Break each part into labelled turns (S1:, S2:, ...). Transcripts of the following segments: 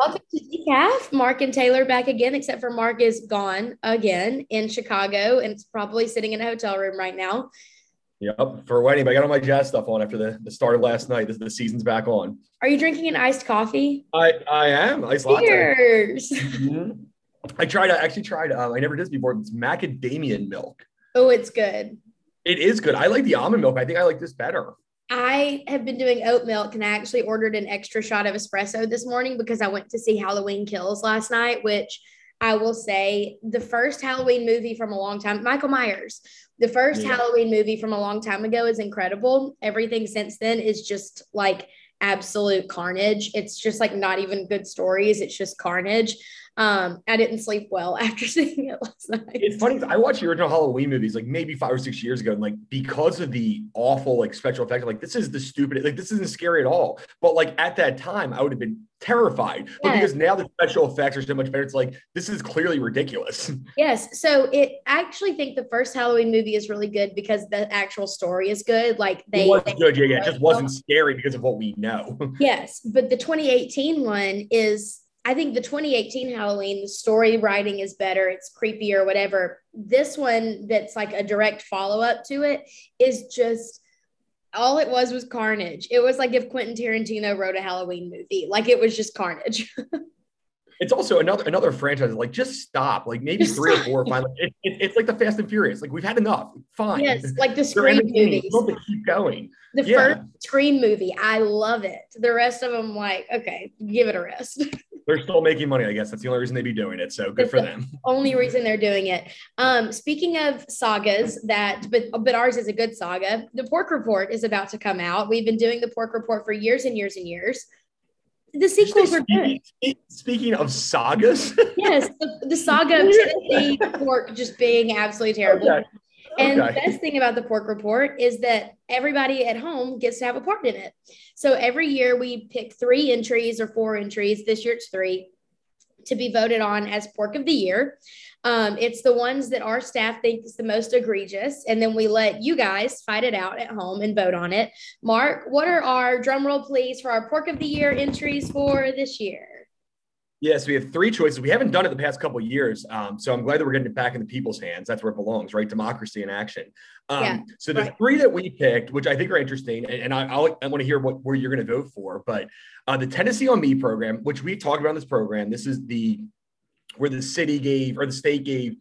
S1: Welcome to Decaf. Mark and Taylor back again, except for Mark is gone again in Chicago and it's probably sitting in a hotel room right now.
S2: Yep, for a wedding. But I got all my jazz stuff on after the, the start of last night. This, the season's back on.
S1: Are you drinking an iced coffee?
S2: I I am iced latte.
S1: Cheers.
S2: Mhm. I tried. I actually tried. Um, I never did this before. It's macadamia milk.
S1: Oh, it's good.
S2: It is good. I like the almond milk. I think I like this better.
S1: I have been doing oat milk and I actually ordered an extra shot of espresso this morning because I went to see Halloween Kills last night, which I will say the first Halloween movie from a long time, Michael Myers, the first
S2: Yeah.
S1: Halloween movie from a long time ago is incredible. Everything since then is just like absolute carnage. It's just like not even good stories, it's just carnage. Um, I didn't sleep well after seeing it last night.
S2: It's funny. I watched the original Halloween movies like maybe five or six years ago, and like because of the awful like special effects, like this is the stupid. Like this isn't scary at all. But like at that time, I would have been terrified. But because now the special effects are so much better, it's like this is clearly ridiculous.
S1: Yes. So it I actually think the first Halloween movie is really good because the actual story is good. Like they,
S2: it was
S1: they-
S2: good, yeah, yeah. It just wasn't scary because of what we know.
S1: Yes, but the 2018 one is I think the 2018 Halloween, the story writing is better, it's creepier, whatever. This one that's like a direct follow-up to it is just all it was was carnage. It was like if Quentin Tarantino wrote a Halloween movie. Like it was just carnage.
S2: It's also another another franchise. Like, just stop. Like maybe
S1: Just
S2: three or four. Fine. Like, it, it- it's like the Fast and Furious. Like we've had enough. Fine.
S1: yes, like the Scream movies.
S2: To keep going.
S1: The
S2: Yeah.
S1: first Scream movie, I love it. The rest of them, like, okay, give it a rest.
S2: They're still making money. I guess that's the only reason they'd be doing it. So good for
S1: the-
S2: them.
S1: only reason they're doing it. Um, speaking of sagas, that but but ours is a good saga. The Pork Report is about to come out. We've been doing the Pork Report for years and years and years. The sequels are good.
S2: Speaking, speaking of sagas,
S1: Yes, the, the saga of Tennessee pork just being absolutely terrible.
S2: Okay.
S1: And the best thing about the pork report is that everybody at home gets to have a part in it. So every year we pick three entries or four entries. This year it's three to be voted on as pork of the year. Um, it's the ones that our staff thinks the most egregious, and then we let you guys fight it out at home and vote on it. Mark, what are our drum roll, please, for our pork of the year entries for this year?
S2: Yes, we have three choices. We haven't done it the past couple of years, um, so I'm glad that we're getting it back in the people's hands. That's where it belongs, right? Democracy in action. Um,
S1: Yeah,
S2: so the
S1: right.
S2: three that we picked, which I think are interesting, and, and I, I'll, I want to hear what where you're going to vote for, but uh, the Tennessee on Me program, which we talked about in this program, this is the where the city gave or the state gave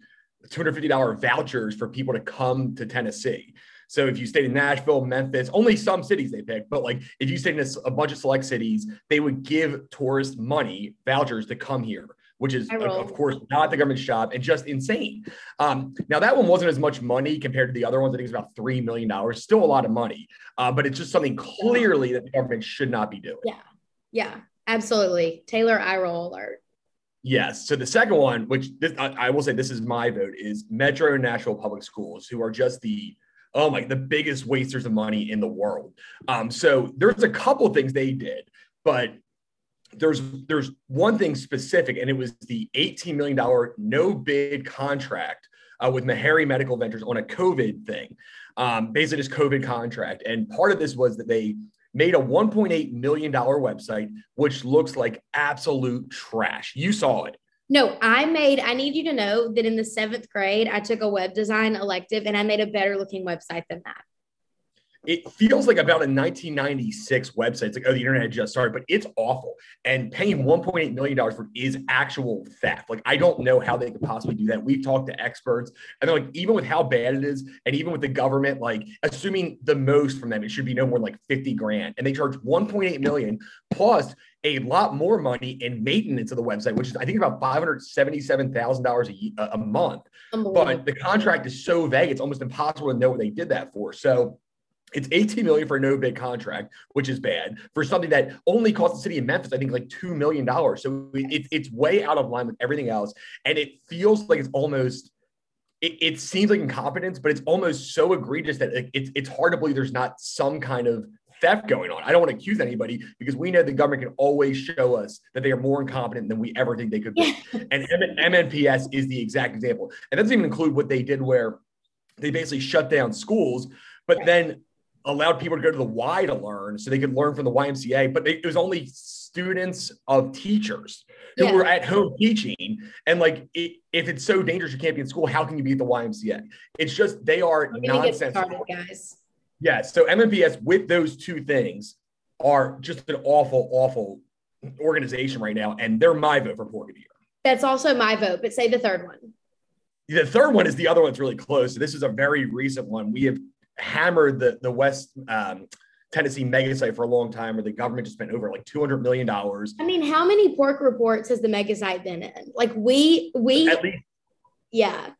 S2: $250 vouchers for people to come to Tennessee. So if you stayed in Nashville, Memphis, only some cities they picked, but like if you stayed in a bunch of select cities, they would give tourists money, vouchers to come here, which is of, course not the government shop and just insane. Um, now that one wasn't as much money compared to the other ones. I think it's about three million dollars, still a lot of money, uh, but it's just something clearly that the government should not be doing.
S1: Yeah, yeah, absolutely. Taylor, eye roll alert.
S2: Yes. So the second one, which this, I, I will say this is my vote, is Metro Nashville Public Schools, who are just the oh my the biggest wasters of money in the world. Um, so there's a couple things they did, but there's there's one thing specific, and it was the 18 million dollar no bid contract uh, with Meharry Medical Ventures on a COVID thing, um, basically just COVID contract. And part of this was that they made a 1.8 million dollar website, which looks like absolute trash. You saw it.
S1: No, I made, I need you to know that in the seventh grade, I took a web design elective and I made a better looking website than that.
S2: it feels like about a 1996 website. It's like, oh, the internet just started, but it's awful. And paying 1.8 million dollars for it is actual theft. Like, I don't know how they could possibly do that. We've talked to experts, and they're like, even with how bad it is, and even with the government, like assuming the most from them, it should be no more like 50 grand, and they charge 1.8 million plus a lot more money in maintenance of the website, which is I think about 577 thousand dollars a ye- a a month. But the contract is so vague it's almost impossible to know what they did that for. So it's 18 million for a no bid contract which is bad for something that only cost the city of memphis i think like $2 million so it, it's way out of line with everything else and it feels like it's almost it, it seems like incompetence but it's almost so egregious that it, it's, it's hard to believe there's not some kind of theft going on i don't want to accuse anybody because we know the government can always show us that they are more incompetent than we ever think they could be and M- MNPS is the exact example. And that doesn't even include what they did where they basically shut down schools, but
S1: Right.
S2: then allowed people to go to the Y to learn so they could learn from the YMCA. But it was only students of teachers who
S1: Yeah.
S2: were at home teaching. And like, it, if it's so dangerous you can't be in school, how can you be at the YMCA? It's just they are
S1: Don't even get
S2: nonsense.
S1: started, guys.
S2: Yeah. So MNPS with those two things are just an awful, awful organization right now, and they're my vote for pork of the year.
S1: That's also my vote, but say the third one.
S2: The third one is the other one that's really close. This is a very recent one. We have hammered the the West um, Tennessee mega site for a long time, where the government just spent over like two hundred million dollars.
S1: I mean, how many pork reports has the mega site been in? Like we we
S2: At least
S1: yeah.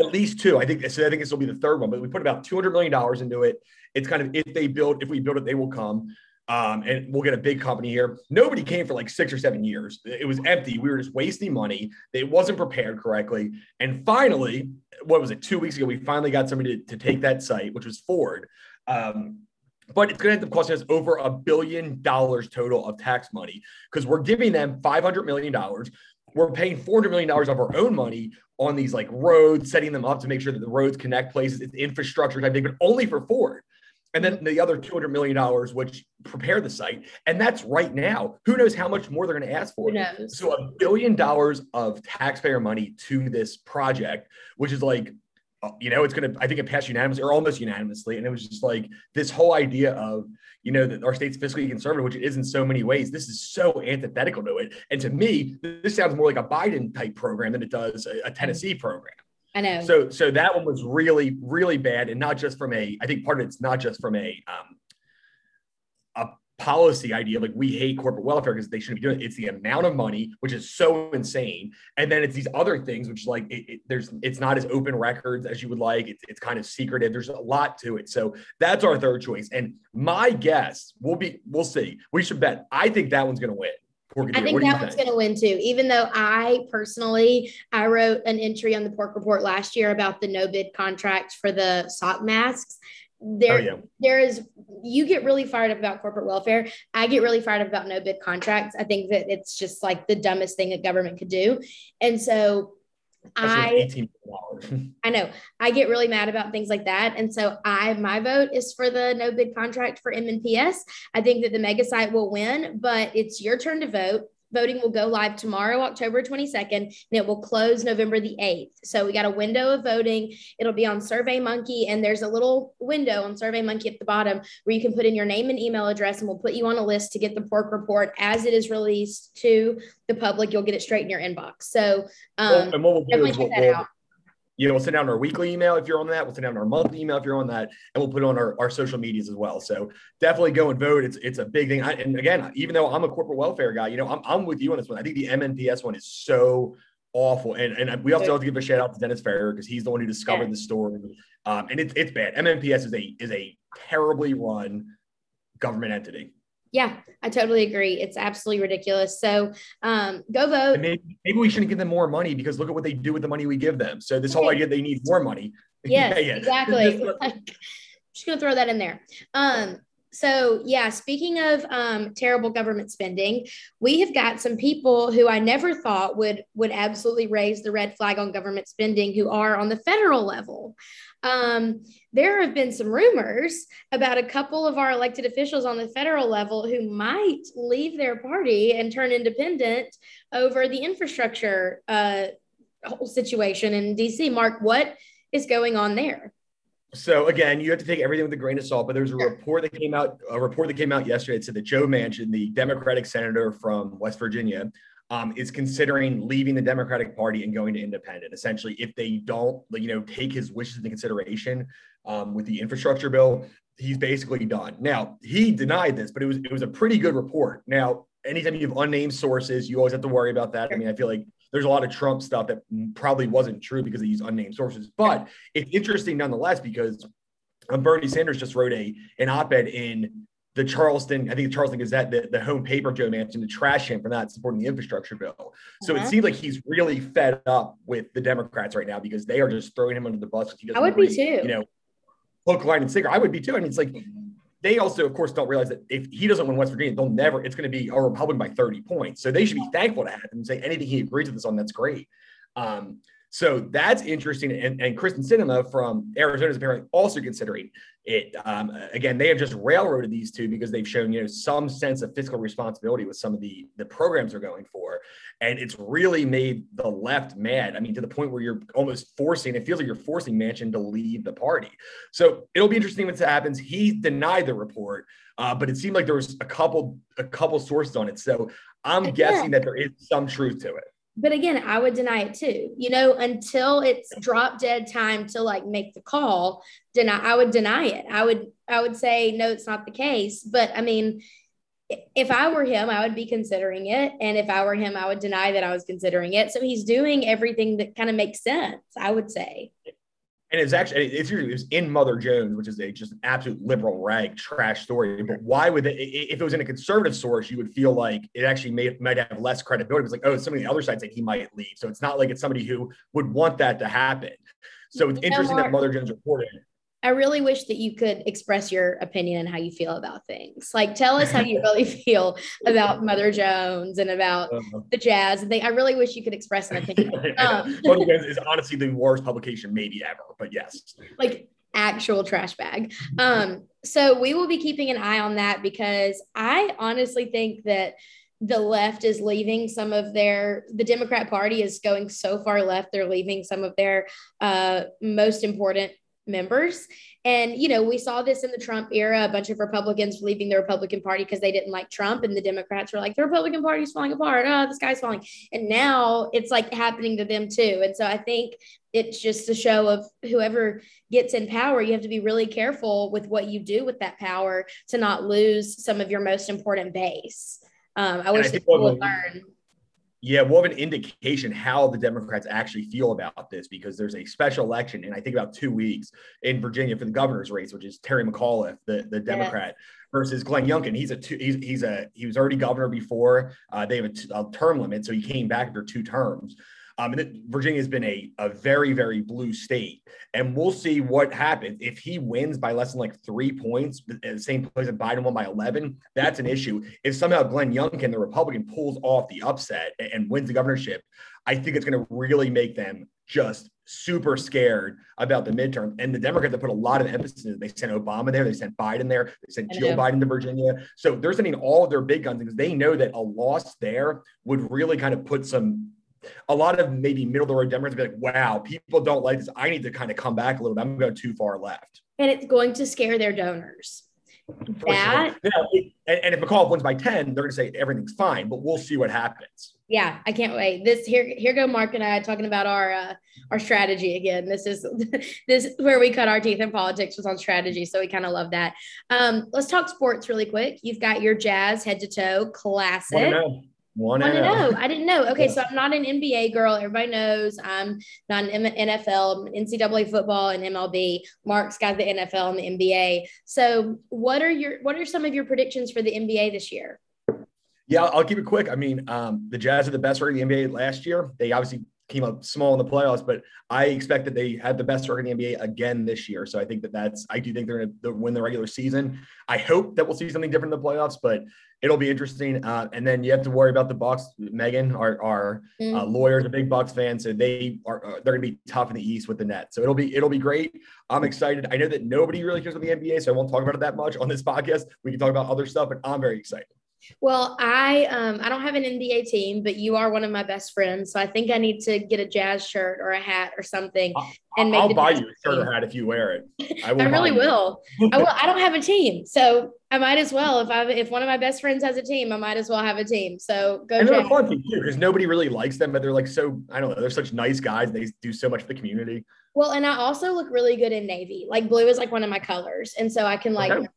S2: At least two. I think so. I think this will be the third one, but we put about two hundred million dollars into it. It's kind of if they build, if we build it, they will come. Um, and we'll get a big company here. Nobody came for like six or seven years. It was empty. We were just wasting money. It wasn't prepared correctly. And finally, what was it? Two weeks ago, we finally got somebody to, to take that site, which was Ford. Um, but it's going to end up costing us over a billion dollars total of tax money because we're giving them $500 million. We're paying $400 million of our own money on these like roads, setting them up to make sure that the roads connect places. It's infrastructure type thing, but only for Ford. And then mm-hmm. the other $200 million, which prepare the site. And that's right now. Who knows how much more they're going to ask for? So a billion dollars of taxpayer money to this project, which is like, you know, it's going to, I think it passed unanimously or almost unanimously. And it was just like this whole idea of, you know, that our state's fiscally conservative, which it is in so many ways. This is so antithetical to it. And to me, this sounds more like a Biden type program than it does a, a Tennessee program.
S1: I know.
S2: So, so that one was really, really bad, and not just from a. I think part of it's not just from a um, a policy idea like we hate corporate welfare because they shouldn't be doing it. It's the amount of money, which is so insane, and then it's these other things, which like it, it, there's it's not as open records as you would like. It's it's kind of secretive. There's a lot to it. So that's our third choice, and my guess will be we'll see. We should bet. I think that one's going to win.
S1: I think that one's going to win too. Even though I personally, I wrote an entry on the pork report last year about the no bid contract for the sock masks. There,
S2: Oh, yeah.
S1: there is. You get really fired up about corporate welfare. I get really fired up about no bid contracts. I think that it's just like the dumbest thing a government could do, and so
S2: Especially
S1: I. I know I get really mad about things like that, and so I my vote is for the no bid contract for MNPS. I think that the mega site will win, but it's your turn to vote. Voting will go live tomorrow, October 22nd, and it will close November the 8th. So we got a window of voting. It'll be on Survey Monkey, and there's a little window on Survey Monkey at the bottom where you can put in your name and email address, and we'll put you on a list to get the pork report as it is released to the public. You'll get it straight in your inbox. So
S2: Well,
S1: um,
S2: and what we'll do
S1: definitely
S2: is
S1: check
S2: we'll,
S1: that
S2: we'll-
S1: out.
S2: You know, we'll send out our weekly email if you're on that. We'll send out our monthly email if you're on that, and we'll put it on our, our social medias as well. So definitely go and vote. It's it's a big thing. I, and again, even though I'm a corporate welfare guy, you know, I'm, I'm with you on this one. I think the MNPS one is so awful. And and we also have to give a shout out to Dennis Ferrier because he's the one who discovered
S1: Yeah.
S2: the story. Um, and it's it's bad. MNPS is a is a terribly run government entity.
S1: Yeah, I totally agree. It's absolutely ridiculous. So um, go
S2: And
S1: vote.
S2: maybe, maybe we shouldn't give them more money because look at what they do with the money we give them. So this whole idea they need more money.
S1: Yes,
S2: Yeah, yeah.
S1: exactly.
S2: Just
S1: Like, just gonna throw that in there. Um, so yeah, speaking of um, terrible government spending, we have got some people who I never thought would would absolutely raise the red flag on government spending who are on the federal level. Um, there have been some rumors about a couple of our elected officials on the federal level who might leave their party and turn independent over the infrastructure uh, whole situation in DC. Mark, what is going on there?
S2: So again, you have to take everything with a grain of salt. But there's a report that came out, a report that came out yesterday. It said that Joe Manchin, the Democratic senator from West Virginia, um, is considering leaving the Democratic Party and going to independent. Essentially, if they don't, you know, take his wishes into consideration um, with the infrastructure bill, he's basically done. Now he denied this, but it was it was a pretty good report. Now, anytime you have unnamed sources, you always have to worry about that. I mean, I feel like there's a lot of Trump stuff that probably wasn't true because of these unnamed sources, but it's interesting nonetheless because um, Bernie Sanders just wrote a an op-ed in the Charleston, I think the Charleston Gazette, the, the home paper Joe Manchin to trash him for not supporting the infrastructure bill. So
S1: Uh-huh.
S2: it seems like he's really fed up with the Democrats right now because they are just throwing him under the bus. He
S1: I would be too.
S2: You know, hook, line, and sinker. I would be too. I mean, it's like they also, of course, don't realize that if he doesn't win West Virginia, they'll never. It's going to be a Republican by 30 points. So they should be thankful to have him and say anything he agrees with us on. That's great. Um, So that's interesting. And, and Kyrsten Sinema from Arizona is apparently also considering it. Um, again, they have just railroaded these two because they've shown you know some sense of fiscal responsibility with some of the the programs they're going for, and it's really made the left mad. I mean, to the point where you're almost forcing. It feels like you're forcing Manchin to leave the party. So it'll be interesting when that happens. He denied the report, uh, but it seemed like there was a couple a couple sources on it. So I'm guessing that there is some truth to it
S1: but again, I would deny it too. You know, until it's drop dead time to like make the call, deny I would deny it. I would I would say no, it's not the case. But I mean, if I were him, I would be considering it. And if I were him, I would deny that I was considering it. So he's doing everything that kind of makes sense, I would say
S2: and it's actually it's it was in Mother Jones, which is a just an absolute liberal rag trash story. But why would it, if it was in a conservative source, you would feel like it actually may, might have less credibility. It's like, oh, somebody on the other side said he might leave, so it's not like it's somebody who would want that to happen. So it's interesting that Mother Jones reported it.
S1: I really wish that you could express your opinion and how you feel about things. Like, tell us how you really feel about Mother Jones and about uh-huh. the Jazz. And they, I really wish you could express an opinion.
S2: Um, Mother Jones is honestly the worst publication maybe ever, but yes,
S1: like actual trash bag. Um, so we will be keeping an eye on that because I honestly think that the left is leaving some of their the democrat party is going so far left they're leaving some of their uh, most important members. And, you know, we saw this in the Trump era, a bunch of Republicans leaving the Republican Party because they didn't like Trump. And the Democrats were like, the Republican Party is falling apart. Oh, the sky's falling. And now it's like happening to them too. And so I think it's just a show of whoever gets in power, you have to be really careful with what you do with that power to not lose some of your most important base. Um, I wish people would learn
S2: yeah, we'll have an indication how the Democrats actually feel about this because there's a special election in I think about two weeks in Virginia for the governor's race, which is Terry McAuliffe, the, the Democrat, yeah. versus Glenn Youngkin. He's a two, he's, he's a he was already governor before. Uh, they have a, t- a term limit, so he came back after two terms. Um, and Virginia has been a, a very, very blue state. And we'll see what happens. If he wins by less than like three points the same place that Biden won by 11, that's an issue. If somehow Glenn Youngkin, the Republican, pulls off the upset and wins the governorship, I think it's going to really make them just super scared about the midterm. And the Democrats have put a lot of emphasis. They sent Obama there, they sent Biden there, they sent Joe Biden to Virginia. So they're sending all of their big guns because they know that a loss there would really kind of put some a lot of maybe middle of the road Democrats be like, wow, people don't like this. I need to kind of come back a little bit. I'm going too far left.
S1: And it's going to scare their donors.
S2: that sure. and, and if McAuliffe wins by 10, they're going to say everything's fine, but we'll see what happens.
S1: Yeah, I can't wait. This here, here go Mark and I talking about our uh, our strategy again. This is this where we cut our teeth in politics was on strategy, so we kind of love that. Um, let's talk sports really quick. You've got your Jazz head to toe classic.
S2: One
S1: to know. I didn't know. Okay, so I'm not an NBA girl. Everybody knows I'm not an NFL, NCAA football, and MLB. Mark's got the NFL and the NBA. So, what are your what are some of your predictions for the NBA this year?
S2: Yeah, I'll keep it quick. I mean, um, the Jazz are the best record in the NBA last year. They obviously came up small in the playoffs, but I expect that they had the best record in the NBA again this year. So I think that that's I do think they're going to win the regular season. I hope that we'll see something different in the playoffs, but it'll be interesting. Uh, and then you have to worry about the Bucks. Megan, our, our mm. uh, lawyers, a big Bucks fan, so they are uh, they're going to be tough in the East with the net. So it'll be it'll be great. I'm excited. I know that nobody really cares about the NBA, so I won't talk about it that much on this podcast. We can talk about other stuff, but I'm very excited.
S1: Well, I um I don't have an NBA team, but you are one of my best friends, so I think I need to get a jazz shirt or a hat or something.
S2: And I'll, I'll buy you a shirt or hat if you wear it.
S1: I, I really will. I will. I don't have a team, so I might as well. If I if one of my best friends has a team, I might as well have a team. So go.
S2: And they're fun too, because nobody really likes them, but they're like so I don't know. They're such nice guys. and They do so much for the community.
S1: Well, and I also look really good in navy. Like blue is like one of my colors, and so I can like. Okay.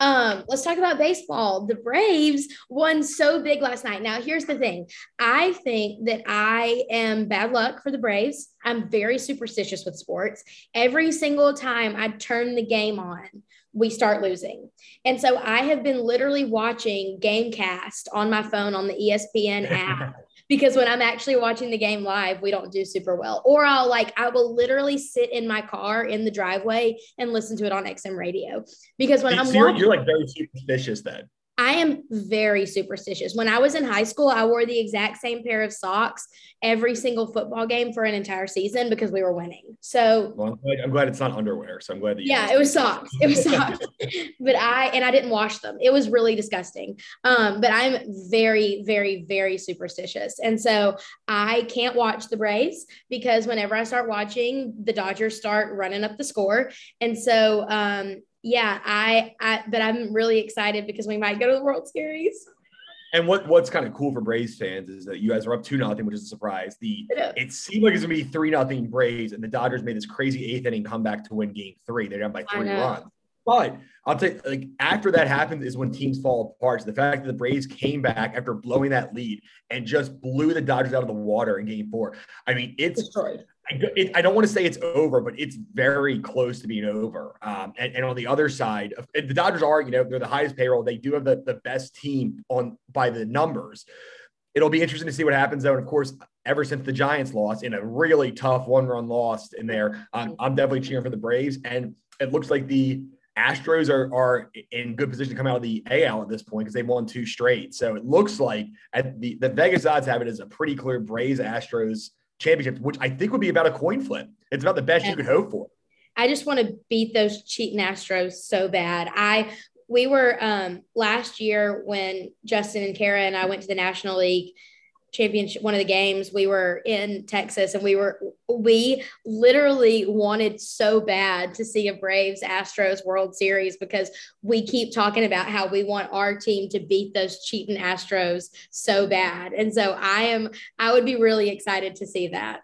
S1: Um, let's talk about baseball. The Braves won so big last night. Now, here's the thing. I think that I am bad luck for the Braves. I'm very superstitious with sports. Every single time I turn the game on, we start losing. And so I have been literally watching Gamecast on my phone on the ESPN app because when I'm actually watching the game live, we don't do super well. Or I'll like, I will literally sit in my car in the driveway and listen to it on XM radio because when so I'm
S2: you're, watching, you're like very superstitious then.
S1: I am very superstitious. When I was in high school, I wore the exact same pair of socks every single football game for an entire season because we were winning. So
S2: well, I'm, glad, I'm, glad, it's not underwear. So I'm glad that
S1: yeah, it was socks. It was socks. but I and I didn't wash them. It was really disgusting. Um, but I'm very, very, very superstitious, and so I can't watch the Braves because whenever I start watching, the Dodgers start running up the score, and so um, yeah, I, I, but I'm really excited because we might go to the World Series.
S2: And what what's kind of cool for Braves fans is that you guys are up two nothing, which is a surprise. The it seemed like it's gonna be three nothing Braves, and the Dodgers made this crazy eighth inning comeback to win Game Three. They're down by three runs. But I'll tell you, like after that happens is when teams fall apart. So the fact that the Braves came back after blowing that lead and just blew the Dodgers out of the water in Game Four. I mean, it's Destroyed. I, it, I don't want to say it's over, but it's very close to being over. Um, and, and, on the other side, the Dodgers are, you know, they're the highest payroll. They do have the, the best team on by the numbers. It'll be interesting to see what happens, though. And of course, ever since the Giants lost in a really tough one run loss in there, um, I'm definitely cheering for the Braves. And it looks like the Astros are, are in good position to come out of the AL at this point because they've won two straight. So it looks like at the, the Vegas odds have it as a pretty clear Braves Astros championship, which I think would be about a coin flip. It's about the best you could hope for.
S1: I just want to beat those cheating Astros so bad. I we were um, last year when Justin and Kara and I went to the National League championship one of the games we were in texas and we were we literally wanted so bad to see a braves astros world series because we keep talking about how we want our team to beat those cheating astros so bad and so i am i would be really excited to see that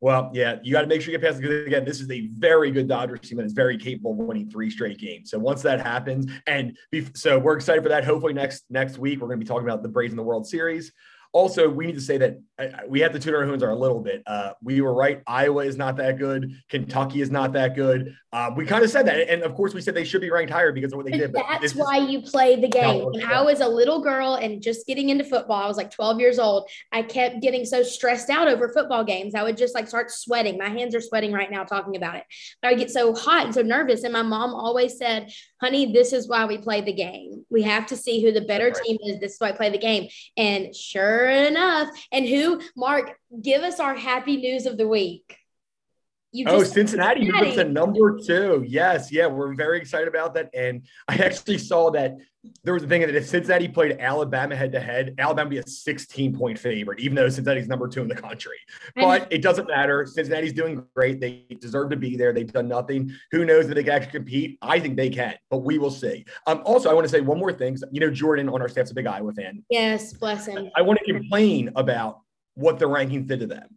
S2: well, yeah, you got to make sure you get past because again, this is a very good Dodgers team that is very capable of winning three straight games. So once that happens, and so we're excited for that. Hopefully next next week we're going to be talking about the Braves in the World Series. Also, we need to say that uh, we have to tune our horns a little bit. Uh, we were right. Iowa is not that good. Kentucky is not that good. Uh, we kind of said that, and of course, we said they should be ranked higher because of what they did.
S1: But that's why you play the game. When I was a little girl and just getting into football, I was like 12 years old. I kept getting so stressed out over football games. I would just like start sweating. My hands are sweating right now talking about it. I would get so hot and so nervous. And my mom always said, "Honey, this is why we play the game. We have to see who the better team is. This is why I play the game." And sure sure enough. And who, Mark, give us our happy news of the week.
S2: You oh, Cincinnati, Cincinnati. moved to number two. Yes, yeah, we're very excited about that. And I actually saw that there was a thing that if Cincinnati played Alabama head to head, Alabama be a 16 point favorite, even though Cincinnati's number two in the country. But it doesn't matter. Cincinnati's doing great. They deserve to be there. They've done nothing. Who knows if they can actually compete? I think they can, but we will see. Um, also, I want to say one more thing. You know, Jordan on our staff's a big Iowa fan.
S1: Yes, bless him.
S2: I want to complain about what the rankings did to them.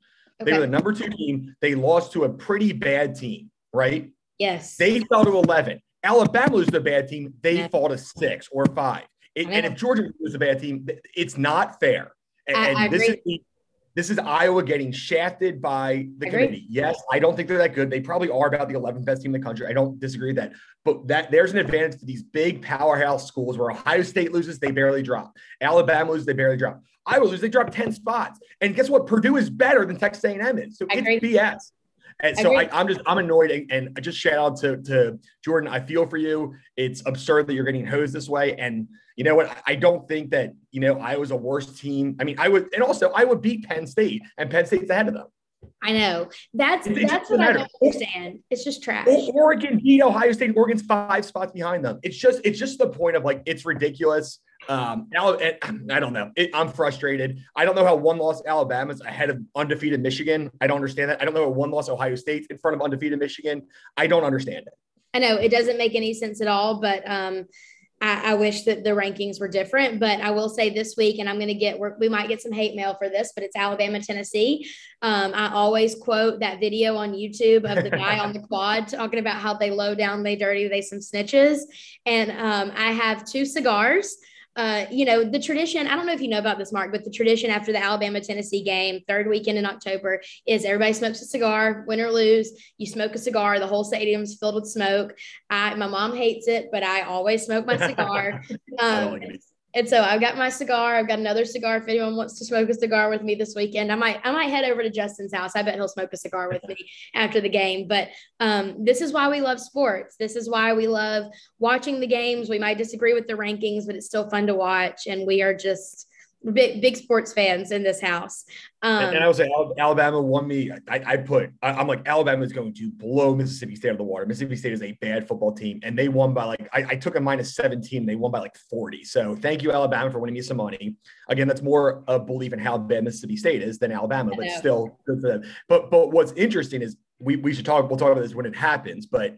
S2: Okay. They were the number two team. They lost to a pretty bad team, right?
S1: Yes.
S2: They fell to 11. Alabama loses a bad team. They yeah. fall to six or five. It, and if Georgia loses a bad team, it's not fair. And, I, I this agree. is this is Iowa getting shafted by the committee. Yes, I don't think they're that good. They probably are about the 11th best team in the country. I don't disagree with that. But that there's an advantage to these big powerhouse schools where Ohio State loses, they barely drop. Alabama loses, they barely drop. Iowa loses, they dropped 10 spots. And guess what? Purdue is better than Texas A&M is. So it's BS. And so I, am just I'm annoyed and, and I just shout out to, to Jordan. I feel for you. It's absurd that you're getting hosed this way. And you know what? I don't think that you know Iowa's a worse team. I mean, I would, and also Iowa beat Penn State, and Penn State's ahead of them.
S1: I know. That's it, that's what matter. I don't understand. It's just trash.
S2: Oregon beat Ohio State. Oregon's five spots behind them. It's just it's just the point of like it's ridiculous. Um, now I don't know. It, I'm frustrated. I don't know how one loss Alabama's ahead of undefeated Michigan. I don't understand that. I don't know how one loss Ohio State's in front of undefeated Michigan. I don't understand it.
S1: I know it doesn't make any sense at all, but um, I, I, wish that the rankings were different. But I will say this week, and I'm going to get we might get some hate mail for this, but it's Alabama, Tennessee. Um, I always quote that video on YouTube of the guy on the quad talking about how they low down, they dirty, they some snitches. And um, I have two cigars uh, you know, the tradition, I don't know if you know about this, Mark, but the tradition after the Alabama Tennessee game, third weekend in October, is everybody smokes a cigar, win or lose. You smoke a cigar, the whole stadium's filled with smoke. I, my mom hates it, but I always smoke my cigar. Um, And so I've got my cigar. I've got another cigar. If anyone wants to smoke a cigar with me this weekend, I might I might head over to Justin's house. I bet he'll smoke a cigar with me after the game. But um, this is why we love sports. This is why we love watching the games. We might disagree with the rankings, but it's still fun to watch. And we are just big big sports fans in this house.
S2: Um, and, and, I would say Alabama won me. I, I put I, am like Alabama is going to blow Mississippi State out of the water. Mississippi State is a bad football team, and they won by like I, I took a minus 17. They won by like 40. So thank you Alabama for winning me some money. Again, that's more a belief in how bad Mississippi State is than Alabama, but still good for them. But but what's interesting is we we should talk. We'll talk about this when it happens, but.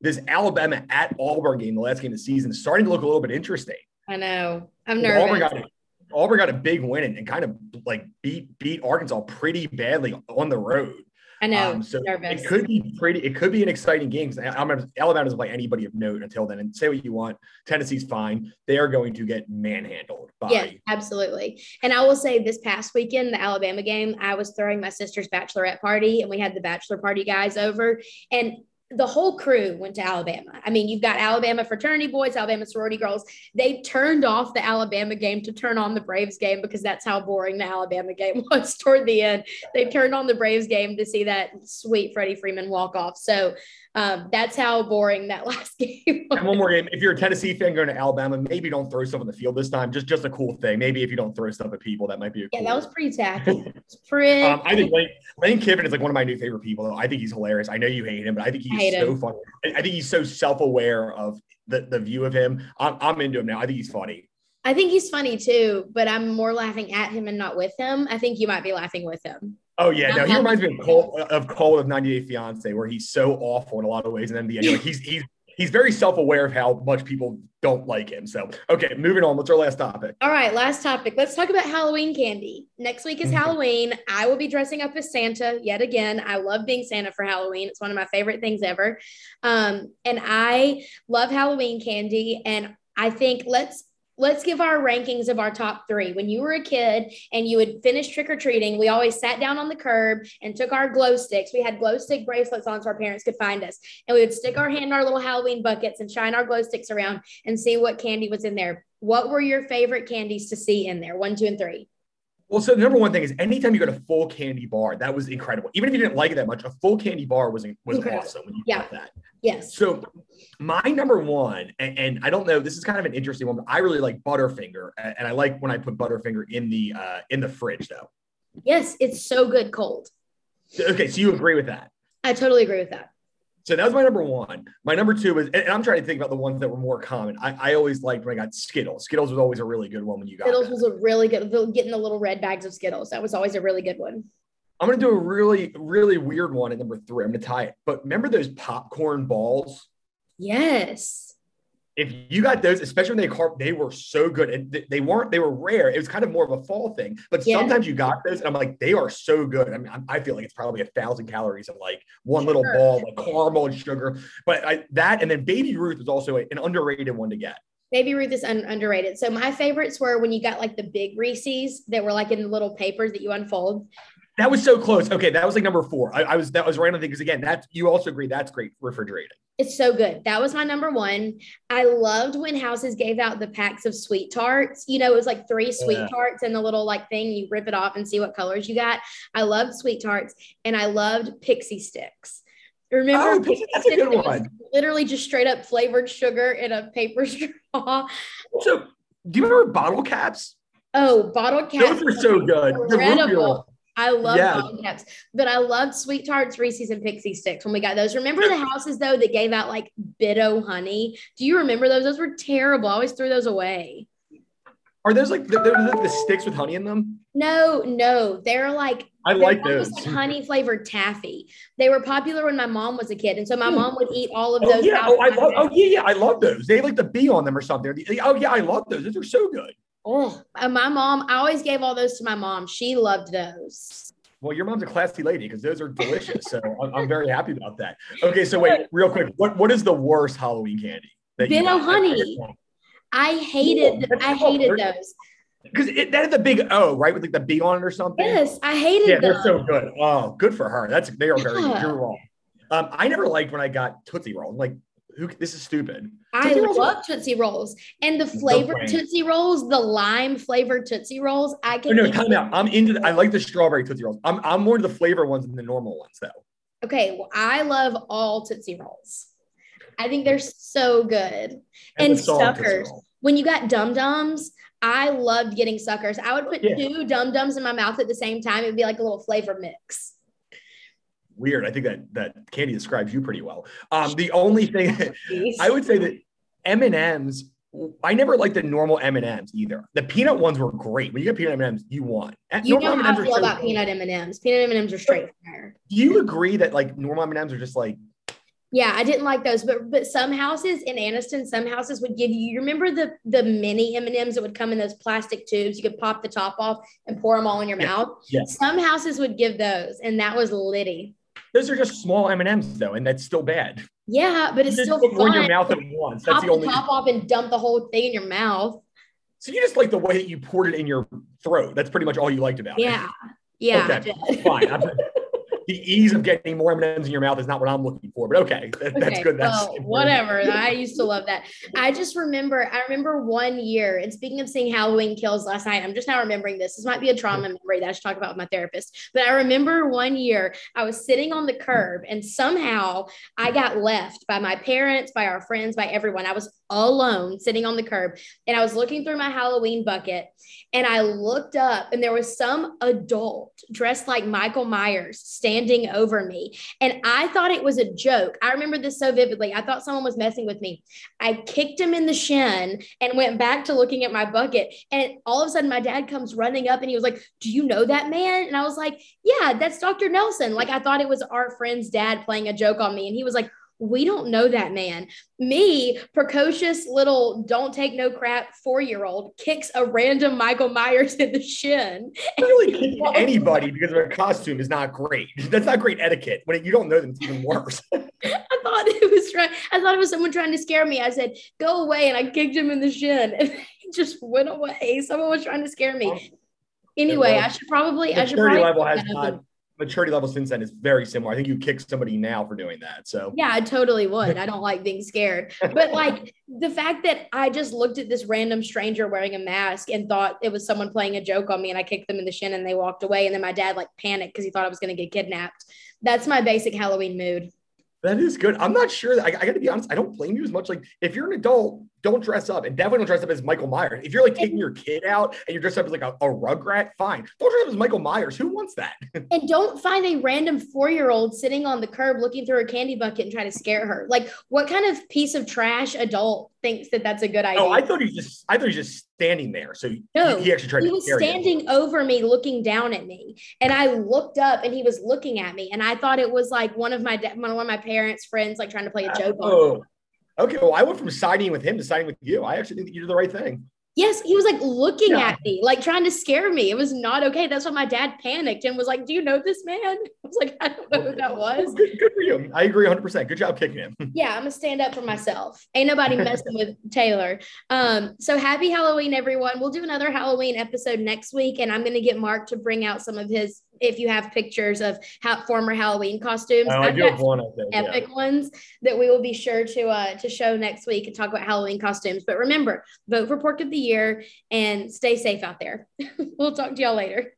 S2: This Alabama at Auburn game, the last game of the season, starting to look a little bit interesting.
S1: I know. I'm nervous.
S2: Auburn got Auburn got a big win and, and, kind of like beat beat Arkansas pretty badly on the road.
S1: I know. Um, so nervous.
S2: it could be pretty. It could be an exciting game Alabama doesn't play anybody of note until then. And say what you want, Tennessee's fine. They are going to get manhandled. By-
S1: yeah, absolutely. And I will say, this past weekend, the Alabama game, I was throwing my sister's bachelorette party, and we had the bachelor party guys over, and the whole crew went to Alabama. I mean, you've got Alabama fraternity boys, Alabama sorority girls. They turned off the Alabama game to turn on the Braves game because that's how boring the Alabama game was toward the end. They turned on the Braves game to see that sweet Freddie Freeman walk off. So um, that's how boring that last game.
S2: Was. And one more game. If you're a Tennessee fan going to Alabama, maybe don't throw stuff on the field this time. Just just a cool thing. Maybe if you don't throw stuff at people, that might be.
S1: yeah, that was pretty tacky. It's pretty.
S2: um, I think Lane, Lane, Kiffin is like one of my new favorite people. Though I think he's hilarious. I know you hate him, but I think he's so him. funny. I think he's so self aware of the the view of him. I'm, I'm into him now. I think he's funny.
S1: I think he's funny too, but I'm more laughing at him and not with him. I think you might be laughing with him.
S2: Oh yeah, no, he reminds me of Cole of Cole of 90 Day Fiance, where he's so awful in a lot of ways, and then the end, like he's he's he's very self-aware of how much people don't like him. So okay, moving on. What's our last topic?
S1: All right, last topic. Let's talk about Halloween candy. Next week is mm-hmm. Halloween. I will be dressing up as Santa yet again. I love being Santa for Halloween. It's one of my favorite things ever. Um, and I love Halloween candy. And I think let's let's give our rankings of our top three. When you were a kid and you would finish trick or treating, we always sat down on the curb and took our glow sticks. We had glow stick bracelets on so our parents could find us. And we would stick our hand in our little Halloween buckets and shine our glow sticks around and see what candy was in there. What were your favorite candies to see in there? One, two, and three.
S2: Well, so the number one thing is anytime you got a full candy bar, that was incredible. Even if you didn't like it that much, a full candy bar was was incredible. awesome when you yeah. got that.
S1: Yes.
S2: So my number one, and, and, I don't know, this is kind of an interesting one, but I really like Butterfinger, and I like when I put Butterfinger in the uh, in the fridge, though.
S1: Yes, it's so good cold.
S2: Okay, so you agree with that?
S1: I totally agree with that.
S2: So that was my number one. My number two is, and I'm trying to think about the ones that were more common. I, I always liked when I got Skittles. Skittles was always a really good one when you got
S1: Skittles was a really good getting the little red bags of Skittles. That was always a really good one.
S2: I'm gonna do a really, really weird one at number three. I'm gonna tie it. But remember those popcorn balls?
S1: Yes.
S2: If you got those, especially when they carved, they were so good. And they weren't, they were rare. It was kind of more of a fall thing. But yeah. sometimes you got those, and I'm like, they are so good. I mean, I feel like it's probably a thousand calories of like one sure. little ball, like caramel and sugar. But I, that, and then Baby Ruth was also an underrated one to get.
S1: Baby Ruth is un- underrated. So my favorites were when you got like the big Reese's that were like in the little papers that you unfold.
S2: That was so close. Okay, that was like number four. I, I was that was right on the thing because again, that you also agree that's great refrigerated.
S1: It's so good. That was my number one. I loved when houses gave out the packs of sweet tarts. You know, it was like three sweet yeah. tarts and the little like thing you rip it off and see what colors you got. I loved sweet tarts and I loved pixie sticks. Remember,
S2: oh, pixie, that's a good one.
S1: Literally just straight up flavored sugar in a paper straw.
S2: So, do you remember bottle caps?
S1: Oh, bottle caps.
S2: Those are so good.
S1: Incredible. I love yeah. caps, but I loved sweet tarts, Reese's, and Pixie sticks when we got those. Remember the houses though that gave out like Bit-O-Honey? Do you remember those? Those were terrible. I always threw those away.
S2: Are those like the, like the sticks with honey in them?
S1: No, no, they're like
S2: I like those
S1: like honey flavored taffy. They were popular when my mom was a kid, and so my hmm. mom would eat all of
S2: oh,
S1: those.
S2: Yeah, oh, I love, oh yeah, yeah, I love those. They have like the bee on them or something. Oh yeah, I love those. Those are so good.
S1: Oh, my mom, I always gave all those to my mom. She loved those.
S2: Well, your mom's a classy lady because those are delicious. so I'm, I'm, very happy about that. Okay, so wait, real quick, what, what is the worst Halloween candy?
S1: Bit-O-Honey. I hated, I hated those.
S2: Because that is the big O, right? With like the B on it or something.
S1: Yes, I hated
S2: yeah, them. they're so good. Oh, good for her. That's they are very. Yeah. You're wrong. Um, I never liked when I got Tootsie Roll. Like Who, this is stupid.
S1: I
S2: Rolls are-
S1: love Tootsie Rolls and the flavored
S2: brain.
S1: Tootsie Rolls, the lime flavored Tootsie Rolls. I
S2: Oh,
S1: can.
S2: no,
S1: eat-
S2: time out. I'm into. The, I like the strawberry tootsie rolls. I'm I'm more into the flavor ones than the normal ones though.
S1: Okay, well, I love all Tootsie Rolls. I think they're so good. And
S2: Tootsie
S1: suckers. When you got dum dums, I loved getting suckers. I would put
S2: Yeah.
S1: two dum dums in my mouth at the same time. It'd be like a little flavor mix.
S2: Weird. I think that that candy describes you pretty well. Um, the only thing I would say that M and M's. I never liked the normal M and M's either. The peanut ones were great. When you get peanut M and M's, you won. And
S1: You
S2: normal
S1: know how
S2: M&Ms
S1: I feel about peanut M and M's. Peanut M and M's are straight fire.
S2: Do you agree that like normal M and M's are just like
S1: Yeah, I didn't like those, but but some houses in Anniston, some houses would give you. You remember the the mini M and M's that would come in those plastic tubes? You could pop the top off and pour them all in your
S2: Yeah,
S1: mouth.
S2: yeah.
S1: Some houses would give those, and that was litty.
S2: Those are just small M and M's though, and that's still bad.
S1: Yeah, but it's
S2: You
S1: still fun.
S2: your mouth at once. That's
S1: Pop
S2: the only.
S1: top off and dump the whole thing in your mouth.
S2: So you just like the way that you poured it in your throat. That's pretty much all you liked about it.
S1: Yeah, yeah.
S2: Okay, fine. The ease of getting more M&Ms in your mouth is not what I'm looking for, but okay, that- that's good. That's
S1: well, whatever. I used to love that. I just remember, I remember one year, and speaking of seeing Halloween kills last night, I'm just now remembering this. This might be a trauma memory that I should talk about with my therapist. But I remember one year I was sitting on the curb, and somehow I got left by my parents, by our friends, by everyone. I was alone sitting on the curb, and I was looking through my Halloween bucket, and I looked up, and there was some adult dressed like Michael Myers standing over me. And I thought it was a joke. I remember this so vividly. I thought someone was messing with me. I kicked him in the shin and went back to looking at my bucket. And all of a sudden, my dad comes running up and he was like, Do you know that man? And I was like, Yeah, that's Dr. Nelson. Like, I thought it was our friend's dad playing a joke on me. And he was like, we don't know that man. Me, precocious little don't take no crap four year old, kicks a random Michael Myers in the shin.
S2: really anybody because a costume is not great. That's not great etiquette. When you don't know them, it's even worse.
S1: I thought it was trying. I thought it was someone trying to scare me. I said, "Go away," and I kicked him in the shin, and he just went away. Someone was trying to scare me. Anyway, I should probably. I should probably
S2: level has
S1: look that up and-
S2: not. Maturity level since then is very similar. I think you kick somebody now for doing that. So
S1: Yeah, I totally would. I don't like being scared. But like the fact that I just looked at this random stranger wearing a mask and thought it was someone playing a joke on me and I kicked them in the shin and they walked away. And then my dad like panicked because he thought I was going to get kidnapped. That's my basic Halloween mood.
S2: that is good. I'm not sure. I, I got to be honest. I don't blame you as much. Like if you're an adult, don't dress up, and definitely don't dress up as Michael Myers. If you're like taking your kid out and you're dressed up as like a, a rugrat, fine. Don't dress up as Michael Myers. Who wants that?
S1: And don't find a random four year old sitting on the curb looking through a candy bucket and try to scare her. Like, what kind of piece of trash adult thinks that that's a good idea?
S2: Oh, I thought he was just. I thought he was just standing there. So he,
S1: No,
S2: he actually tried
S1: he
S2: to
S1: was standing over me looking down at me and i looked up and he was looking at me and i thought it was like one of my one of my parents friends like trying to play a joke on me.
S2: Oh, okay. Well, I went from siding with him to siding with you. I actually think that you did the right thing.
S1: yes he was like looking
S2: Yeah.
S1: at me like trying to scare me it was not okay that's why my dad panicked and was like do you know this man i was like i don't know who that was
S2: Good, good for you. I agree 100. percent Good job kicking him.
S1: yeah i'm gonna stand up for myself ain't nobody messing with taylor um so happy halloween everyone we'll do another halloween episode next week and i'm gonna get mark to bring out some of his if you have pictures of how former halloween costumes
S2: Oh, I do have one of yeah.
S1: epic ones that we will be sure to uh to show next week and talk about halloween costumes. But remember vote for pork of the year and stay safe out there. We'll talk to y'all later